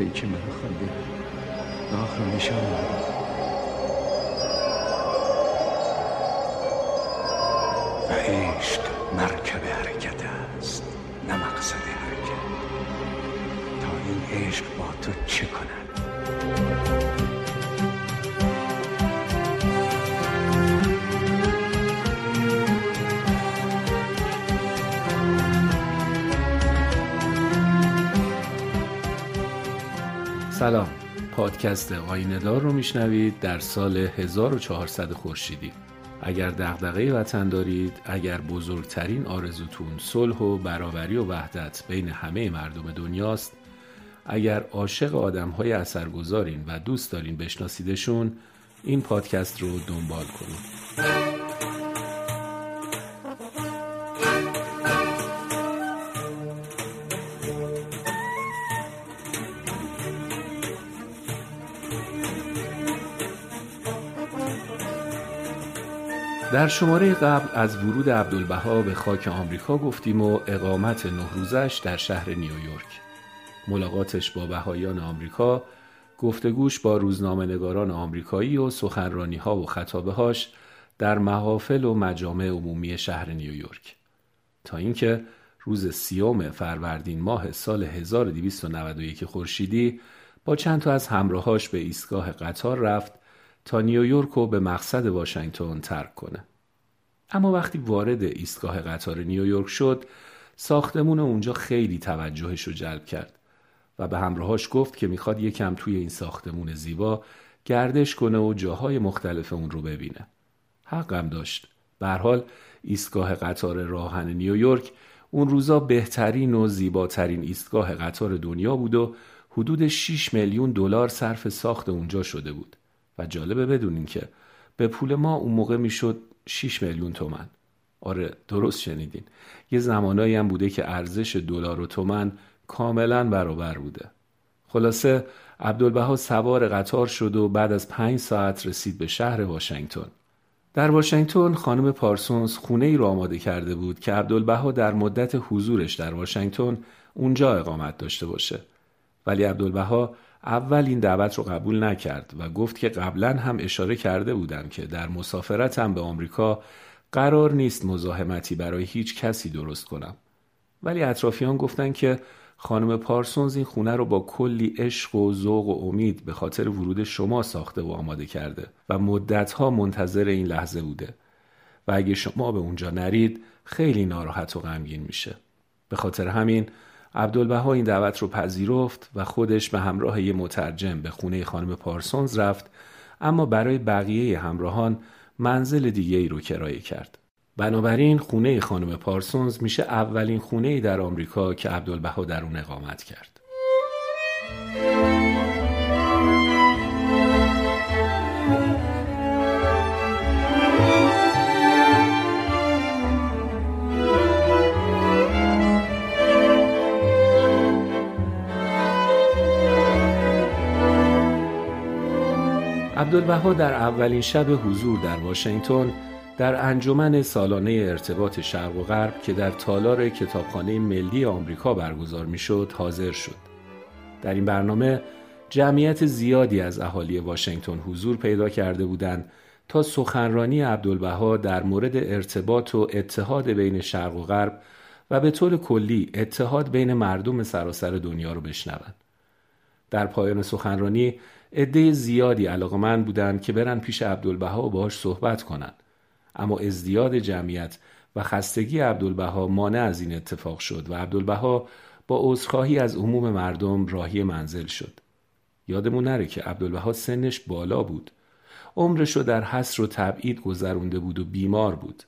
پیک من خواندی داغ رو نشان و عشق مرکب حرکت است نه مقصد حرکت. تا این عشق با تو چه کند؟ سلام. پادکست آینهدار رو میشنوید در سال 1400 خورشیدی. اگر دغدغه وطن دارید اگر بزرگترین آرزوتون صلح و برابری و وحدت بین همه مردم دنیاست اگر عاشق آدم های اثرگذارین و دوست دارین بشناسیدشون این پادکست رو دنبال کنید. در شماره قبل از ورود عبدالبها به خاک آمریکا گفتیم و اقامت نه روزش در شهر نیویورک. ملاقاتش با بهایان آمریکا گفتگوش با روزنامه نگاران آمریکایی و سخنرانی ها و خطابه هاش در محافل و مجامع عمومی شهر نیویورک. تا اینکه روز سیوم فروردین ماه سال 1291 خورشیدی با چند تا از همراهاش به ایستگاه قطار رفت تا نیویورک رو به مقصد واشنگتن ترک کنه. اما وقتی وارد ایستگاه قطار نیویورک شد ساختمون اونجا خیلی توجهش رو جلب کرد و به همراهاش گفت که می‌خواد یکم توی این ساختمون زیبا گردش کنه و جاهای مختلف اون رو ببینه. حقم داشت. به حال ایستگاه قطار راهن نیویورک اون روزا بهترین و زیباترین ایستگاه قطار دنیا بود و حدود 6 میلیون دلار صرف ساخت اونجا شده بود. و جالبه بدونین که به پول ما اون موقع می‌شد 6 میلیون تومن آره درست شنیدین. یه زمانایی هم بوده که ارزش دلار و تومن کاملا برابر بوده. خلاصه عبدالبها سوار قطار شد و بعد از پنج ساعت رسید به شهر واشنگتن. در واشنگتن خانم پارسونز خونه ای رو آماده کرده بود که عبدالبها در مدت حضورش در واشنگتن اونجا اقامت داشته باشه. ولی عبدالبها اول این دعوت رو قبول نکرد و گفت که قبلا هم اشاره کرده بودم که در مسافرتم به آمریکا قرار نیست مزاحمتی برای هیچ کسی درست کنم. ولی اطرافیان گفتن که خانم پارسونز این خونه رو با کلی عشق و ذوق و امید به خاطر ورود شما ساخته و آماده کرده و مدتها منتظر این لحظه بوده. و اگه شما به اونجا نرید خیلی ناراحت و غمگین میشه. به خاطر همین عبدالبها این دعوت رو پذیرفت و خودش به همراه یه مترجم به خونه خانم پارسونز رفت اما برای بقیه همراهان منزل دیگه ای رو کرایه کرد. بنابراین خونه خانم پارسونز میشه اولین خونه ای در آمریکا که عبدالبها در اون اقامت کرد. عبدالبها در اولین شب حضور در واشنگتن در انجمن سالانه ارتباط شرق و غرب که در تالار کتابخانه ملی آمریکا برگزار می‌شد حاضر شد. در این برنامه جمعیت زیادی از اهالی واشنگتن حضور پیدا کرده بودند تا سخنرانی عبدالبها در مورد ارتباط و اتحاد بین شرق و غرب و به طور کلی اتحاد بین مردم سراسر دنیا رو بشنوند. در پایان سخنرانی عده زیادی علاقمند بودند که برن پیش عبدالبها و باهاش صحبت کنند اما ازدیاد جمعیت و خستگی عبدالبها مانع از این اتفاق شد و عبدالبها با عذرخواهی از عموم مردم راهی منزل شد. یادمون نره که عبدالبها سنش بالا بود. عمرش رو در حسر و تبعید گذرونده بود و بیمار بود.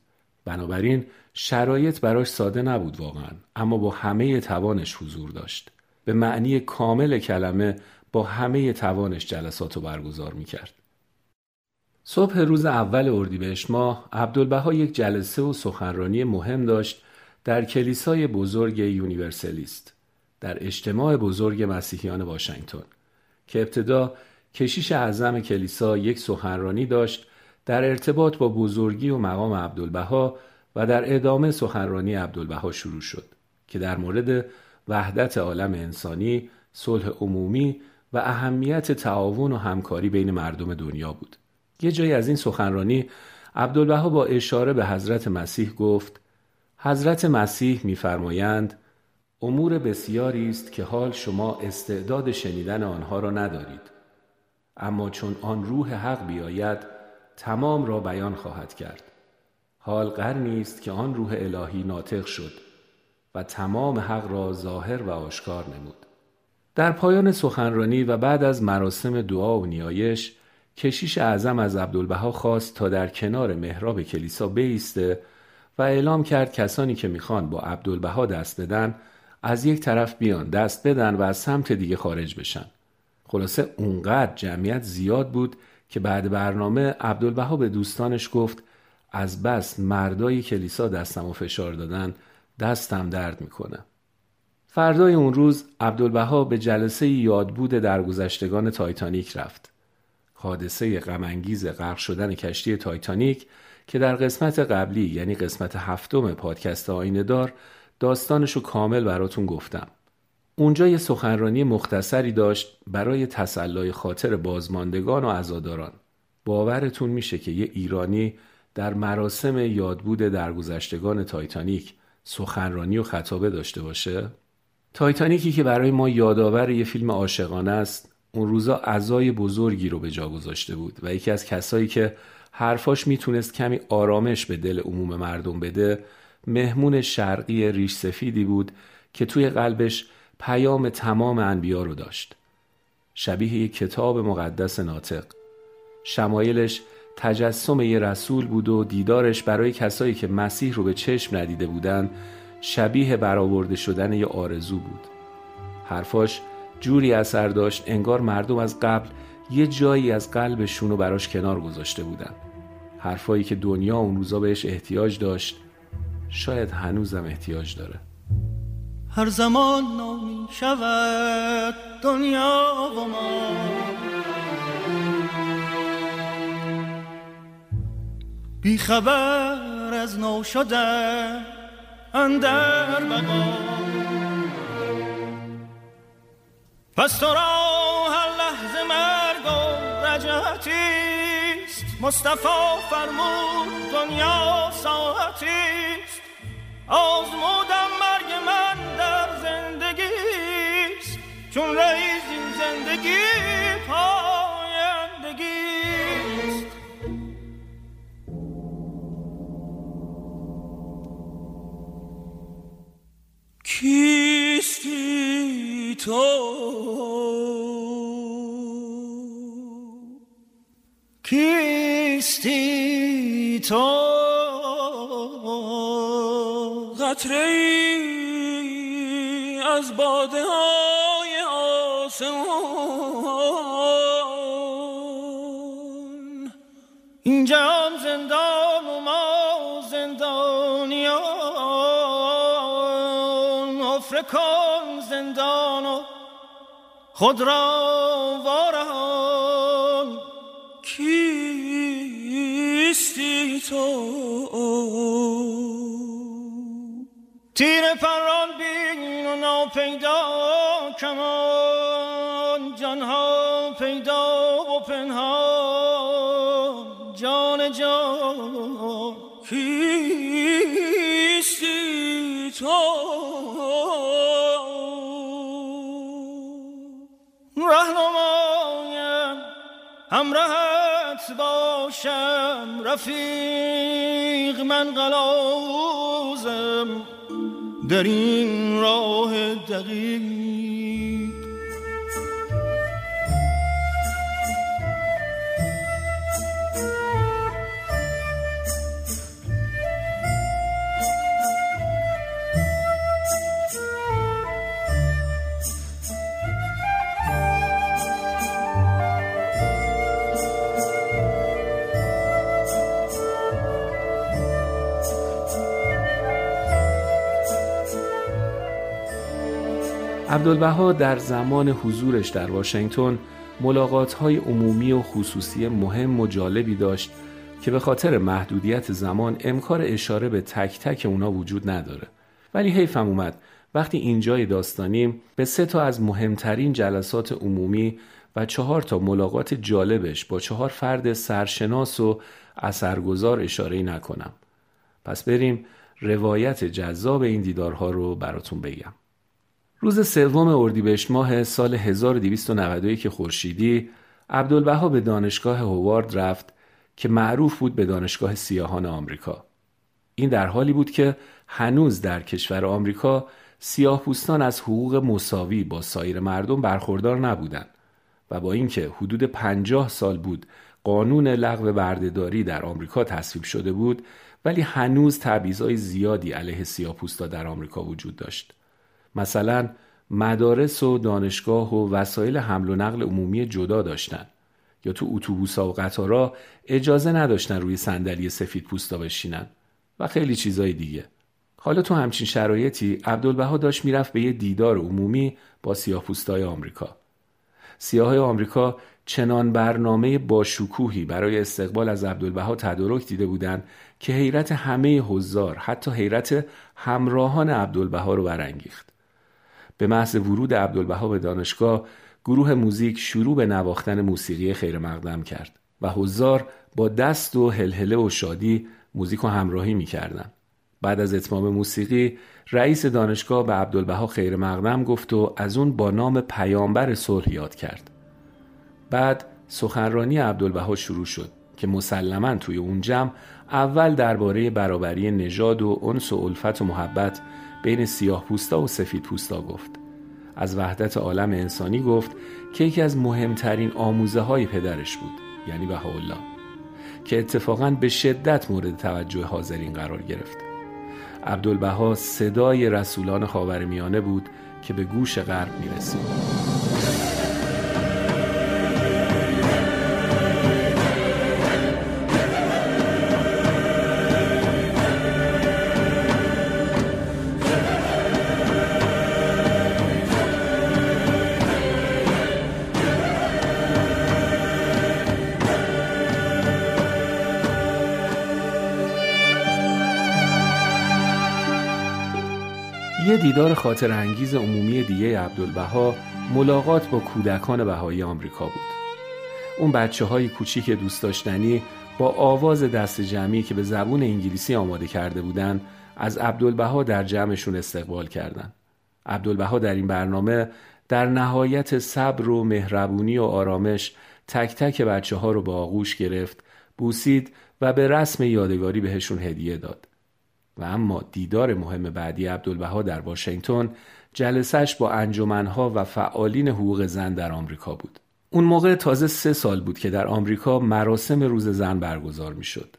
بنابراین شرایط براش ساده نبود واقعا اما با همه توانش حضور داشت. به معنی کامل کلمه با همه توانش جلسات رو برگزار می کرد. صبح روز اول اردیبهشت ماه عبدالبها یک جلسه و سخنرانی مهم داشت در کلیسای بزرگ یونیورسلیست در اجتماع بزرگ مسیحیان واشنگتن که ابتدا کشیش اعظم کلیسا یک سخنرانی داشت در ارتباط با بزرگی و مقام عبدالبها و در ادامه سخنرانی عبدالبها شروع شد که در مورد وحدت عالم انسانی صلح عمومی و اهمیت تعاون و همکاری بین مردم دنیا بود. یه جایی از این سخنرانی عبدالبها با اشاره به حضرت مسیح گفت حضرت مسیح میفرمایند امور بسیاری است که حال شما استعداد شنیدن آنها را ندارید. اما چون آن روح حق بیاید تمام را بیان خواهد کرد. حال قرنی است که آن روح الهی ناطق شد و تمام حق را ظاهر و آشکار نمود. در پایان سخنرانی و بعد از مراسم دعا و نیایش کشیش اعظم از عبدالبها خواست تا در کنار محراب کلیسا بیسته و اعلام کرد کسانی که می‌خوان با عبدالبها دست بدن از یک طرف بیان دست بدن و از سمت دیگه خارج بشن. خلاصه اونقدر جمعیت زیاد بود که بعد برنامه عبدالبها به دوستانش گفت از بس مردای کلیسا دستم و فشار دادن دستم درد می‌کنه. فردای اون روز عبدالبها به جلسه یادبود درگذشتگان تایتانیک رفت حادثه غمانگیز غرق شدن کشتی تایتانیک که در قسمت قبلی یعنی قسمت هفتم پادکست آینه دار داستانشو کامل براتون گفتم. اونجا یه سخنرانی مختصری داشت برای تسلای خاطر بازماندگان و عزاداران. باورتون میشه که یه ایرانی در مراسم یادبود درگذشتگان تایتانیک سخنرانی و خطابه داشته باشه؟ تایتانیکی که برای ما یادآور یه فیلم عاشقانه است اون روزا عزای بزرگی رو به جا گذاشته بود و یکی از کسایی که حرفاش می‌تونست کمی آرامش به دل عموم مردم بده مهمون شرقی ریش سفیدی بود که توی قلبش پیام تمام انبیا رو داشت. شبیه یک کتاب مقدس ناطق. شمایلش تجسم یه رسول بود و دیدارش برای کسایی که مسیح رو به چشم ندیده بودن شبیه برآورده شدن یه آرزو بود. حرفاش جوری اثر داشت انگار مردم از قبل یه جایی از قلبشون رو براش کنار گذاشته بودن. حرفایی که دنیا اون روزا بهش احتیاج داشت شاید هنوزم احتیاج داره. هر زمان نامی شود دنیا و ما. بی خبر از نو شده اندر بقا پس تو را هر لحظه مرگ و رجعتیست مصطفی فرمود دنیا ساعتیست آزمودم مرگ من در زندگیست چون رئیس این زندگی پایندگیست کیستی تو؟ کیستی تو؟ قطره ای از باده های آسمان. اینجا هم زندان افرکان زندان و خود را وارهان. کیستی تو؟ تیر پران بین و ناپیدا کمان. جانها پیدا و پنهان. جان جان کیستی تو؟ باشم رفیق من قلازم در این راه دقیق عبدالبها در زمان حضورش در واشنگتن های عمومی و خصوصی مهم و جالبی داشت که به خاطر محدودیت زمان امکار اشاره به تک تک اونا وجود نداره ولی حیفم اومد وقتی اینجای داستانیم به سه تا از مهمترین جلسات عمومی و چهار تا ملاقات جالبش با چهار فرد سرشناس و اثرگذار اشاره نکنم. پس بریم روایت جذاب این دیدارها رو براتون بگم. روز سوم اردیبهشت ماه سال 1291 خورشیدی عبدالبها به دانشگاه هوارد رفت که معروف بود به دانشگاه سیاهان آمریکا. این در حالی بود که هنوز در کشور آمریکا سیاه پوستان از حقوق مساوی با سایر مردم برخوردار نبودند و با اینکه حدود پنجاه سال بود قانون لغو بردهداری در آمریکا تصویب شده بود ولی هنوز تبعیض‌های زیادی علیه سیاه‌پوستا در آمریکا وجود داشت. مثلا مدارس و دانشگاه و وسایل حمل و نقل عمومی جدا داشتن یا تو اتوبوس‌ها و قطارها اجازه نداشتن روی صندلی سفید پوستا بشینن و خیلی چیزای دیگه. حالا تو همچین شرایطی عبدالبها داشت می‌رفت به یه دیدار عمومی با سیاه‌پوستای آمریکا. سیاهای آمریکا چنان برنامه با شکوهی برای استقبال از عبدالبها تدارک دیده بودند که حیرت همه حضار حتی حیرت همراهان عبدالبها رو برانگیخت. به محض ورود عبدالبها به دانشگاه گروه موزیک شروع به نواختن موسیقی خیر مقدم کرد و حضار با دست و هلهله و شادی موزیک و همراهی می‌کردن. بعد از اتمام موسیقی رئیس دانشگاه به عبدالبها خیر مقدم گفت و از اون با نام پیامبر صلح یاد کرد. بعد سخنرانی عبدالبها شروع شد که مسلما توی اون جمع اول درباره برابری نژاد و انس و الفت و محبت بین سیاه پوستا و سفید پوستا گفت. از وحدت عالم انسانی گفت که یکی از مهمترین آموزه های پدرش بود یعنی بهاءالله که اتفاقا به شدت مورد توجه حاضرین قرار گرفت. عبدالبها صدای رسولان خاورمیانه بود که به گوش غرب می‌رسید. دیدار خاطر انگیز عمومی دیگه عبدالبها ملاقات با کودکان بهایی آمریکا بود. اون بچه های کوچیک دوست داشتنی با آواز دست جمعی که به زبون انگلیسی آماده کرده بودن از عبدالبها در جمعشون استقبال کردند. عبدالبها در این برنامه در نهایت صبر و مهربونی و آرامش تک تک بچه ها رو با آغوش گرفت، بوسید و به رسم یادگاری بهشون هدیه داد. و اما دیدار مهم بعدی عبدالبها در واشنگتن جلسش با انجمنها و فعالین حقوق زن در آمریکا بود. اون موقع تازه سه سال بود که در آمریکا مراسم روز زن برگزار می شد.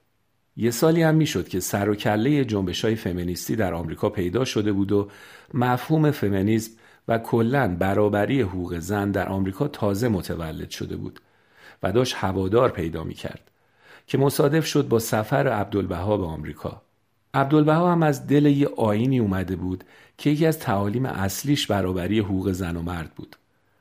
یه سالی هم می‌شد که سر و کله جنبش های فمینیستی در آمریکا پیدا شده بود و مفهوم فمینیسم و کلا برابری حقوق زن در آمریکا تازه متولد شده بود و داشت هوادار پیدا می کرد که مصادف شد با سفر عبدالبها به آمریکا. عبدالبها هم از دل یه آینی اومده بود که یکی از تعالیم اصلیش برابری حقوق زن و مرد بود.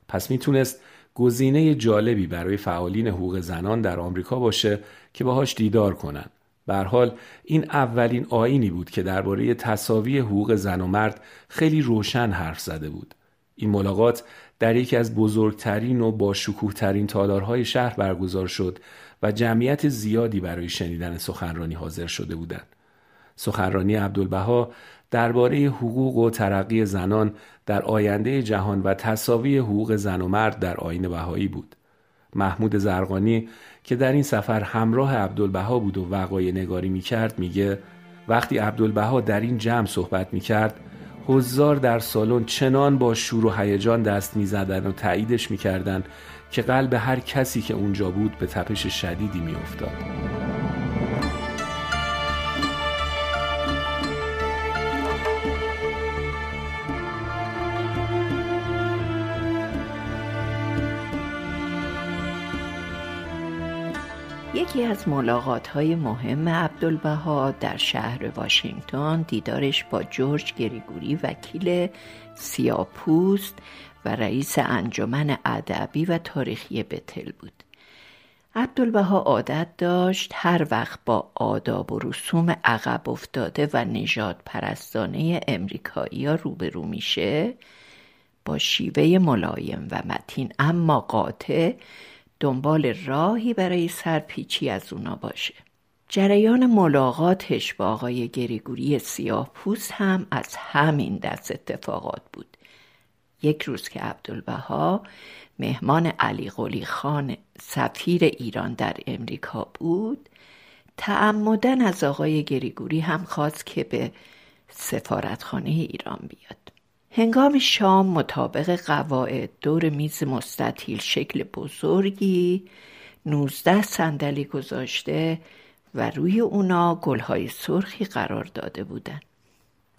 پس می‌تونست گزینه جالبی برای فعالین حقوق زنان در آمریکا باشه که باهاش دیدار کنن. به حال این اولین آینی بود که درباره تصاوی حقوق زن و مرد خیلی روشن حرف زده بود. این ملاقات در یکی از بزرگترین و با شکوه ترین تالارهای شهر برگزار شد و جمعیت زیادی برای شنیدن سخنرانی حاضر شده بودند. سخنرانی عبدالبها درباره حقوق و ترقی زنان در آینده جهان و تصاوی حقوق زن و مرد در آین بهایی بود. محمود زرقانی که در این سفر همراه عبدالبها بود و وقای نگاری می کرد میگه وقتی عبدالبها در این جمع صحبت می کرد حضار در سالن چنان با شور و هیجان دست می زدن و تاییدش می کردن که قلب هر کسی که اونجا بود به تپش شدیدی می یکی از ملاقات های مهم عبدالبها در شهر واشنگتن دیدارش با جورج گریگوری وکیل سیاپوست و رئیس انجمن ادبی و تاریخی بتل بود. عبدالبها عادت داشت هر وقت با آداب و رسوم عقب افتاده و نجات پرستانه امریکایی ها روبرو میشه با شیوه ملایم و متین اما قاطع دنبال راهی برای سرپیچی از اونا باشه. جریان ملاقاتش با آقای گریگوری سیاه پوست هم از همین دست اتفاقات بود. یک روز که عبدالبها مهمان علی قلی خان سفیر ایران در امریکا بود تعمدن از آقای گریگوری هم خواست که به سفارتخانه ایران بیاد. هنگام شام مطابق قواعد دور میز مستطیل شکل بزرگی نوزده صندلی گذاشته و روی اونا گلهای سرخی قرار داده بودن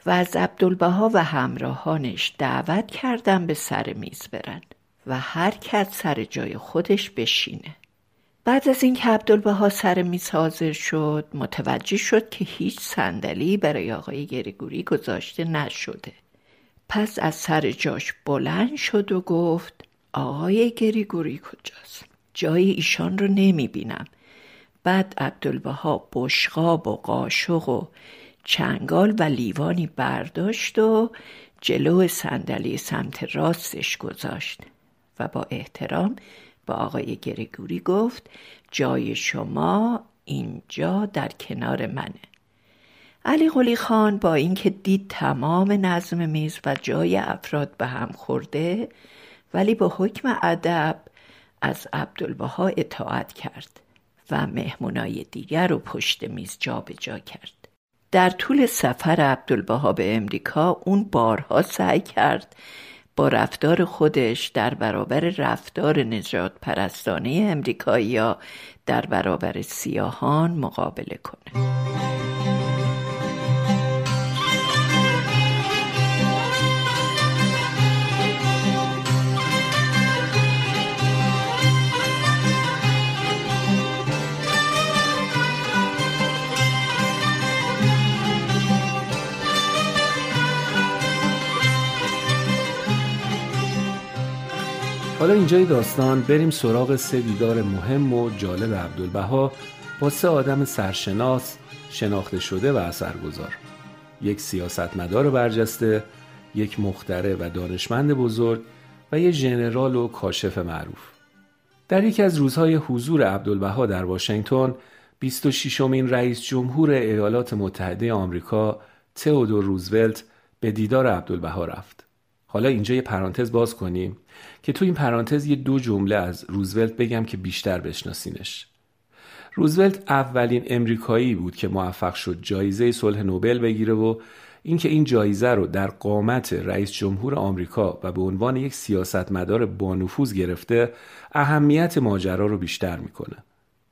و از عبدالبها و همراهانش دعوت کردن به سر میز برن و هر کس سر جای خودش بشینه. بعد از اینکه عبدالبها سر میز حاضر شد متوجه شد که هیچ صندلی برای آقای گریگوری گذاشته نشده. پس از سر جاش بلند شد و گفت آقای گریگوری کجاست؟ جای ایشان رو نمی بینم بعد عبدالبها بشقاب و قاشق و چنگال و لیوانی برداشت و جلو صندلی سمت راستش گذاشت و با احترام با آقای گریگوری گفت جای شما اینجا در کنار منه. علی قلی خان با اینکه دید تمام نظم میز و جای افراد به هم خورده ولی با حکم ادب از عبدالبها اطاعت کرد و مهمونای دیگر رو پشت میز جابجا جا کرد. در طول سفر عبدالبها به امریکا اون بارها سعی کرد با رفتار خودش در برابر رفتار نجات پرستانه امریکایی در برابر سیاهان مقابله کنه. حالا اینجای داستان بریم سراغ سه دیدار مهم و جالب عبدالبها با سه آدم سرشناس شناخته شده و اثرگذار. یک سیاستمدار برجسته یک مختره و دانشمند بزرگ و یک ژنرال و کاشف معروف. در یکی از روزهای حضور عبدالبها در واشنگتن 26 امین رئیس جمهور ایالات متحده آمریکا تئودور روزولت به دیدار عبدالبها رفت. حالا اینجا یه پرانتز باز کنیم که تو این پرانتز یه دو جمله از روزولت بگم که بیشتر بشناسینش. روزولت اولین امریکایی بود که موفق شد جایزه صلح نوبل بگیره و اینکه این جایزه رو در قامت رئیس جمهور آمریکا و به عنوان یک سیاستمدار بانفوذ گرفته اهمیت ماجرا رو بیشتر می‌کنه.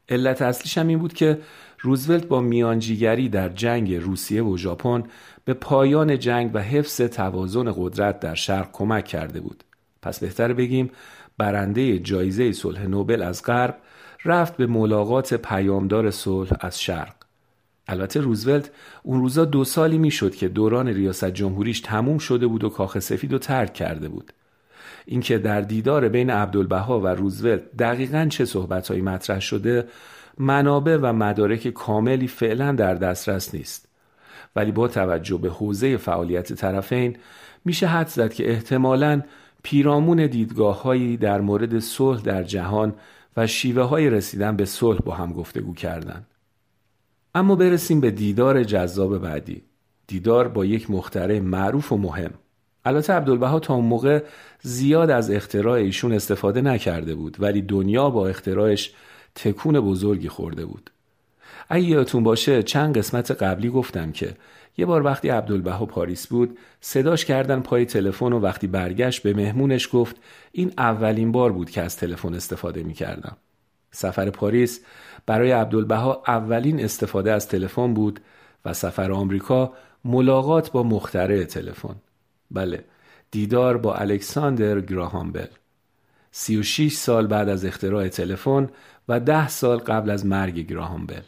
علت اصلیش هم این بود که روزولت با میانجیگری در جنگ روسیه و ژاپن به پایان جنگ و حفظ توازن قدرت در شرق کمک کرده بود. پس بهتر بگیم برنده جایزه صلح نوبل از غرب رفت به ملاقات پیامدار صلح از شرق. البته روزولت اون روزا دو سالی می‌شد که دوران ریاست جمهوریش تموم شده بود و کاخ سفید و ترک کرده بود. اینکه در دیدار بین عبدالبها و روزولت دقیقا چه صحبتهایی مطرح شده منابع و مدارک کاملی فعلا در دسترس نیست. ولی با توجه به حوزه فعالیت طرفین میشه حد زد که احتمالاً پیرامون دیدگاه هایی در مورد صلح در جهان و شیوه های رسیدن به صلح با هم گفتگو کردند. اما برسیم به دیدار جذاب بعدی. دیدار با یک مختره معروف و مهم. البته عبدالبها تا اون موقع زیاد از اختراع ایشون استفاده نکرده بود ولی دنیا با اختراعش تکون بزرگی خورده بود. اگه یادتون باشه چند قسمت قبلی گفتم که یه بار وقتی عبدالبها پاریس بود صداش کردن پای تلفن و وقتی برگشت به مهمونش گفت این اولین بار بود که از تلفن استفاده می کردم. سفر پاریس برای عبدالبها اولین استفاده از تلفن بود و سفر آمریکا ملاقات با مخترع تلفن. بله دیدار با الکساندر گراهامبل 36 سال بعد از اختراع تلفن و ده سال قبل از مرگ گراهامبل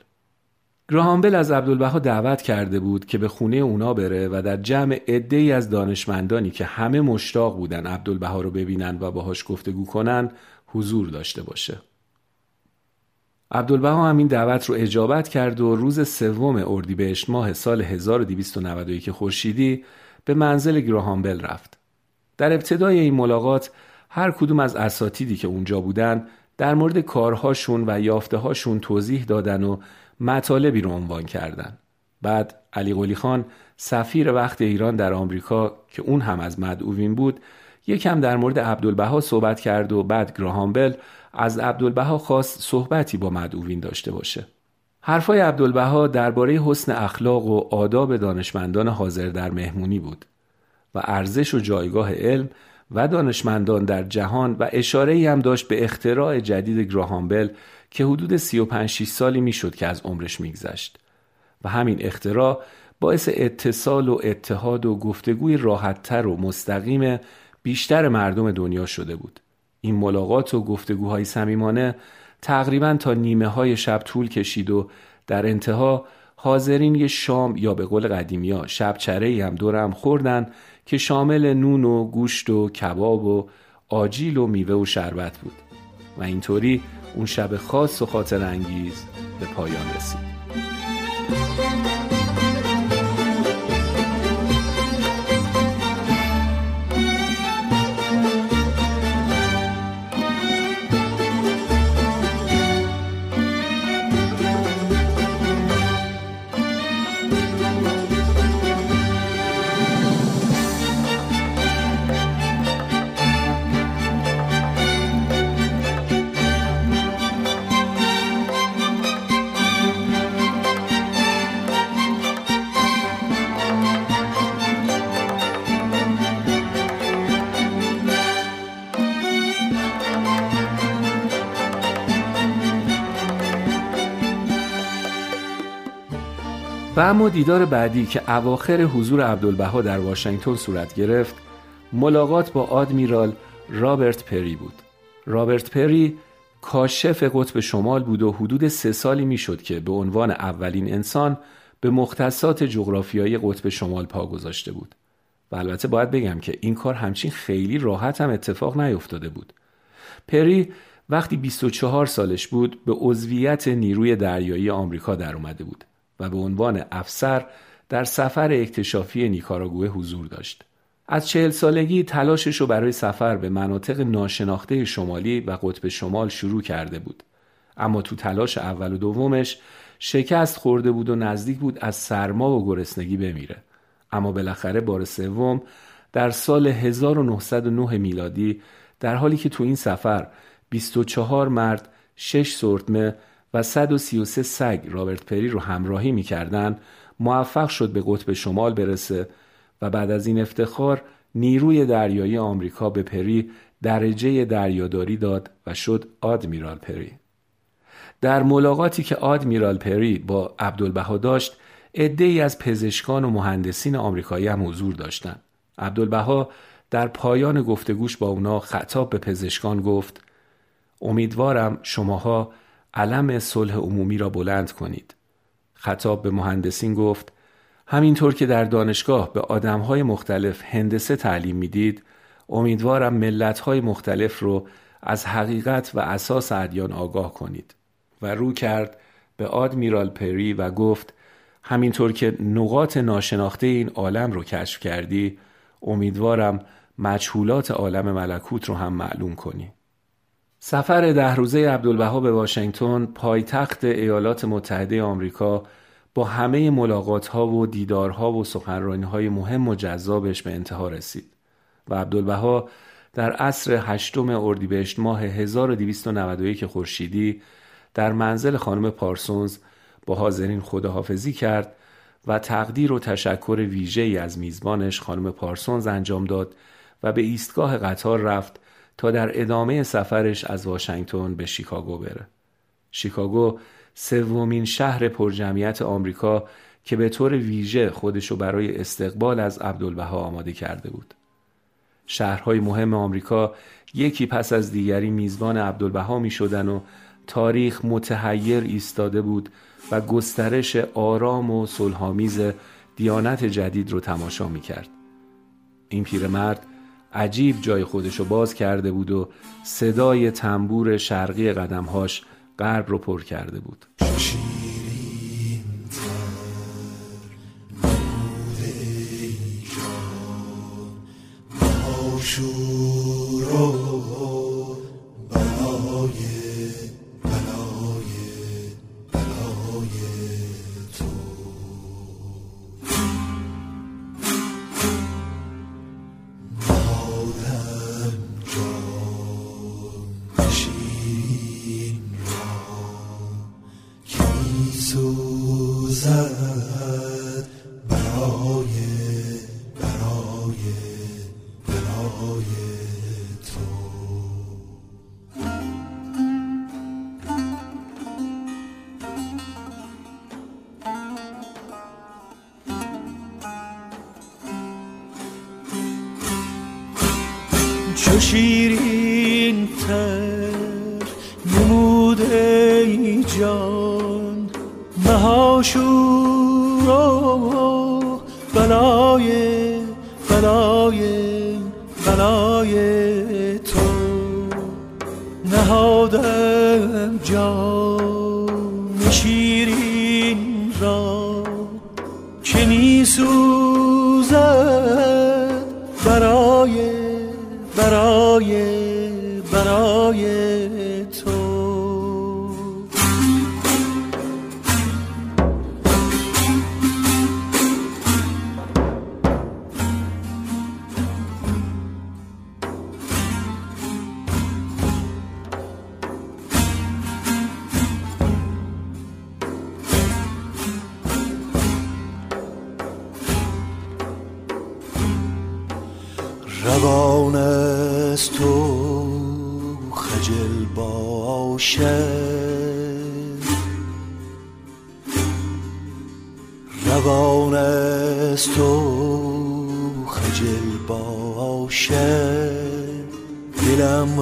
گراهامبل از عبدالبها دعوت کرده بود که به خونه اونا بره و در جمع ای از دانشمندانی که همه مشتاق بودن عبدالبها رو ببینن و باهاش گفتگو کنن حضور داشته باشه. عبدالبها هم این دعوت رو اجابت کرد و روز سوم اردیبهشت ماه سال 1291 خورشیدی به منزل گراهامبل رفت. در ابتدای این ملاقات هر کدوم از اساتیدی که اونجا بودن در مورد کارهاشون و یافتههاشون توضیح دادن و مطالبی رو عنوان کردن. بعد علی قلی خان سفیر وقت ایران در آمریکا که اون هم از مدعوین بود یکم در مورد عبدالبها صحبت کرد و بعد گراهامبل از عبدالبها خواست صحبتی با مدعوین داشته باشه. حرفای عبدالبها درباره حسن اخلاق و آداب دانشمندان حاضر در مهمونی بود و ارزش و جایگاه علم و دانشمندان در جهان و اشاره هم داشت به اختراع جدید گراهامبل که حدود 35 6 سالی می‌شد که از عمرش میگذشت و همین اختراع باعث اتصال و اتحاد و گفتگوی راحتتر و مستقیم بیشتر مردم دنیا شده بود. این ملاقات و گفتگوهای صمیمانه تقریبا تا نیمه های شب طول کشید و در انتها حاضرین یه شام یا به قول قدیمیا شب چره هم دورم خوردن که شامل نون و گوشت و کباب و آجیل و میوه و شربت بود. و اینطوری اون شب خاص و خاطر انگیز به پایان رسید. اما دیدار بعدی که اواخر حضور عبدالبها در واشنگتن صورت گرفت ملاقات با آدمیرال رابرت پری بود. رابرت پری کاشف قطب شمال بود و حدود سه سالی می‌شد که به عنوان اولین انسان به مختصات جغرافیایی قطب شمال پا گذاشته بود. و البته باید بگم که این کار همچین خیلی راحت هم اتفاق نیفتاده بود. پری وقتی 24 سالش بود به عضویت نیروی دریایی آمریکا در اومده بود. و به عنوان افسر در سفر اکتشافی نیکاراگوه حضور داشت. از چهل سالگی تلاشش رو برای سفر به مناطق ناشناخته شمالی و قطب شمال شروع کرده بود. اما تو تلاش اول و دومش شکست خورده بود و نزدیک بود از سرما و گرسنگی بمیره. اما بالاخره بار سوم در سال 1909 میلادی در حالی که تو این سفر 24 مرد، 6 سورتمه و 133 سگ رابرت پری رو همراهی می‌کردن موفق شد به قطب شمال برسه و بعد از این افتخار نیروی دریایی آمریکا به پری درجه دریاداری داد و شد آدمیرال پری. در ملاقاتی که آدمیرال پری با عبدالبها داشت ای از پزشکان و مهندسین آمریکایی هم حضور داشتند عبدالبها در پایان گفتگوش با اونا خطاب به پزشکان گفت امیدوارم شماها علم صلح عمومی را بلند کنید. خطاب به مهندسین گفت همینطور که در دانشگاه به آدمهای مختلف هندسه تعلیم می‌دید امیدوارم ملتهای مختلف رو از حقیقت و اساس ادیان آگاه کنید و رو کرد به آدمیرال پری و گفت همینطور که نقاط ناشناخته این عالم رو کشف کردی امیدوارم مجهولات عالم ملکوت رو هم معلوم کنی سفر ده روزه عبدالبها به واشنگتن پایتخت ایالات متحده آمریکا با همه ملاقات ها و دیدارها و سخنرانی های مهم و جذابش به انتها رسید و عبدالبها در عصر هشتم اردیبهشت ماه 1291 خورشیدی در منزل خانم پارسونز با حاضرین خداحافظی کرد و تقدیر و تشکر ویژه‌ای از میزبانش خانم پارسونز انجام داد و به ایستگاه قطار رفت تا در ادامه سفرش از واشنگتن به شیکاگو بره. شیکاگو سومین شهر پرجمعیت آمریکا که به طور ویژه خودشو برای استقبال از عبدالبها آماده کرده بود. شهرهای مهم آمریکا یکی پس از دیگری میزبان عبدالبها می شدن و تاریخ متحیر ایستاده بود و گسترش آرام و صلحآمیز دیانت جدید رو تماشا می کرد. این پیرمرد عجیب جای خودشو باز کرده بود و صدای تنبور شرقی قدمهاش غرب رو پر کرده بود. برای برای برای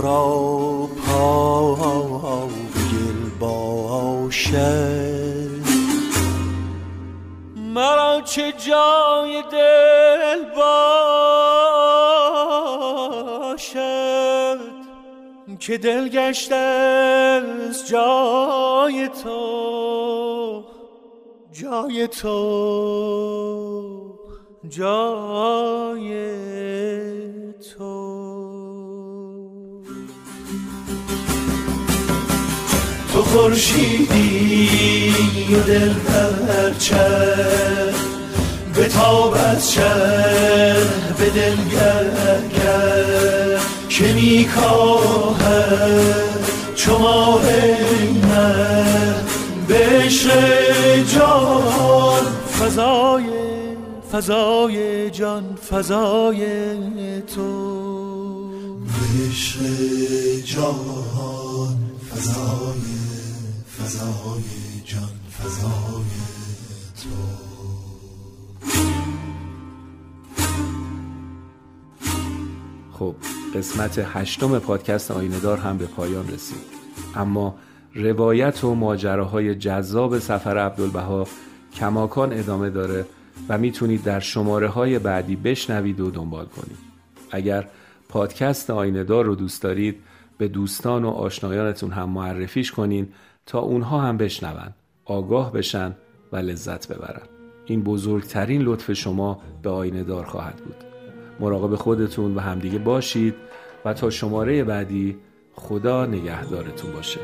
را پا گل باشد مرا چه جای دل باشد که دل گشته از جای تو جای تو جای تو. خورشیدی و دل پرچه به تاب از چه به دل که می چو ماه من به عشق جان. فضای فضای جان فضای تو. به عشق جان. فضای جان فضای تو. خب قسمت هشتم پادکست آینهدار هم به پایان رسید. اما روایت و ماجراهای جذاب سفر عبدالبها کماکان ادامه داره و می‌تونید در شماره های بعدی بشنوید و دنبال کنید. اگر پادکست آینهدار رو دوست دارید به دوستان و آشنایانتون هم معرفیش کنین تا اونها هم بشنون آگاه بشن و لذت ببرن. این بزرگترین لطف شما به آینه دار خواهد بود. مراقب خودتون و همدیگه باشید و تا شماره بعدی خدا نگهدارتون باشه.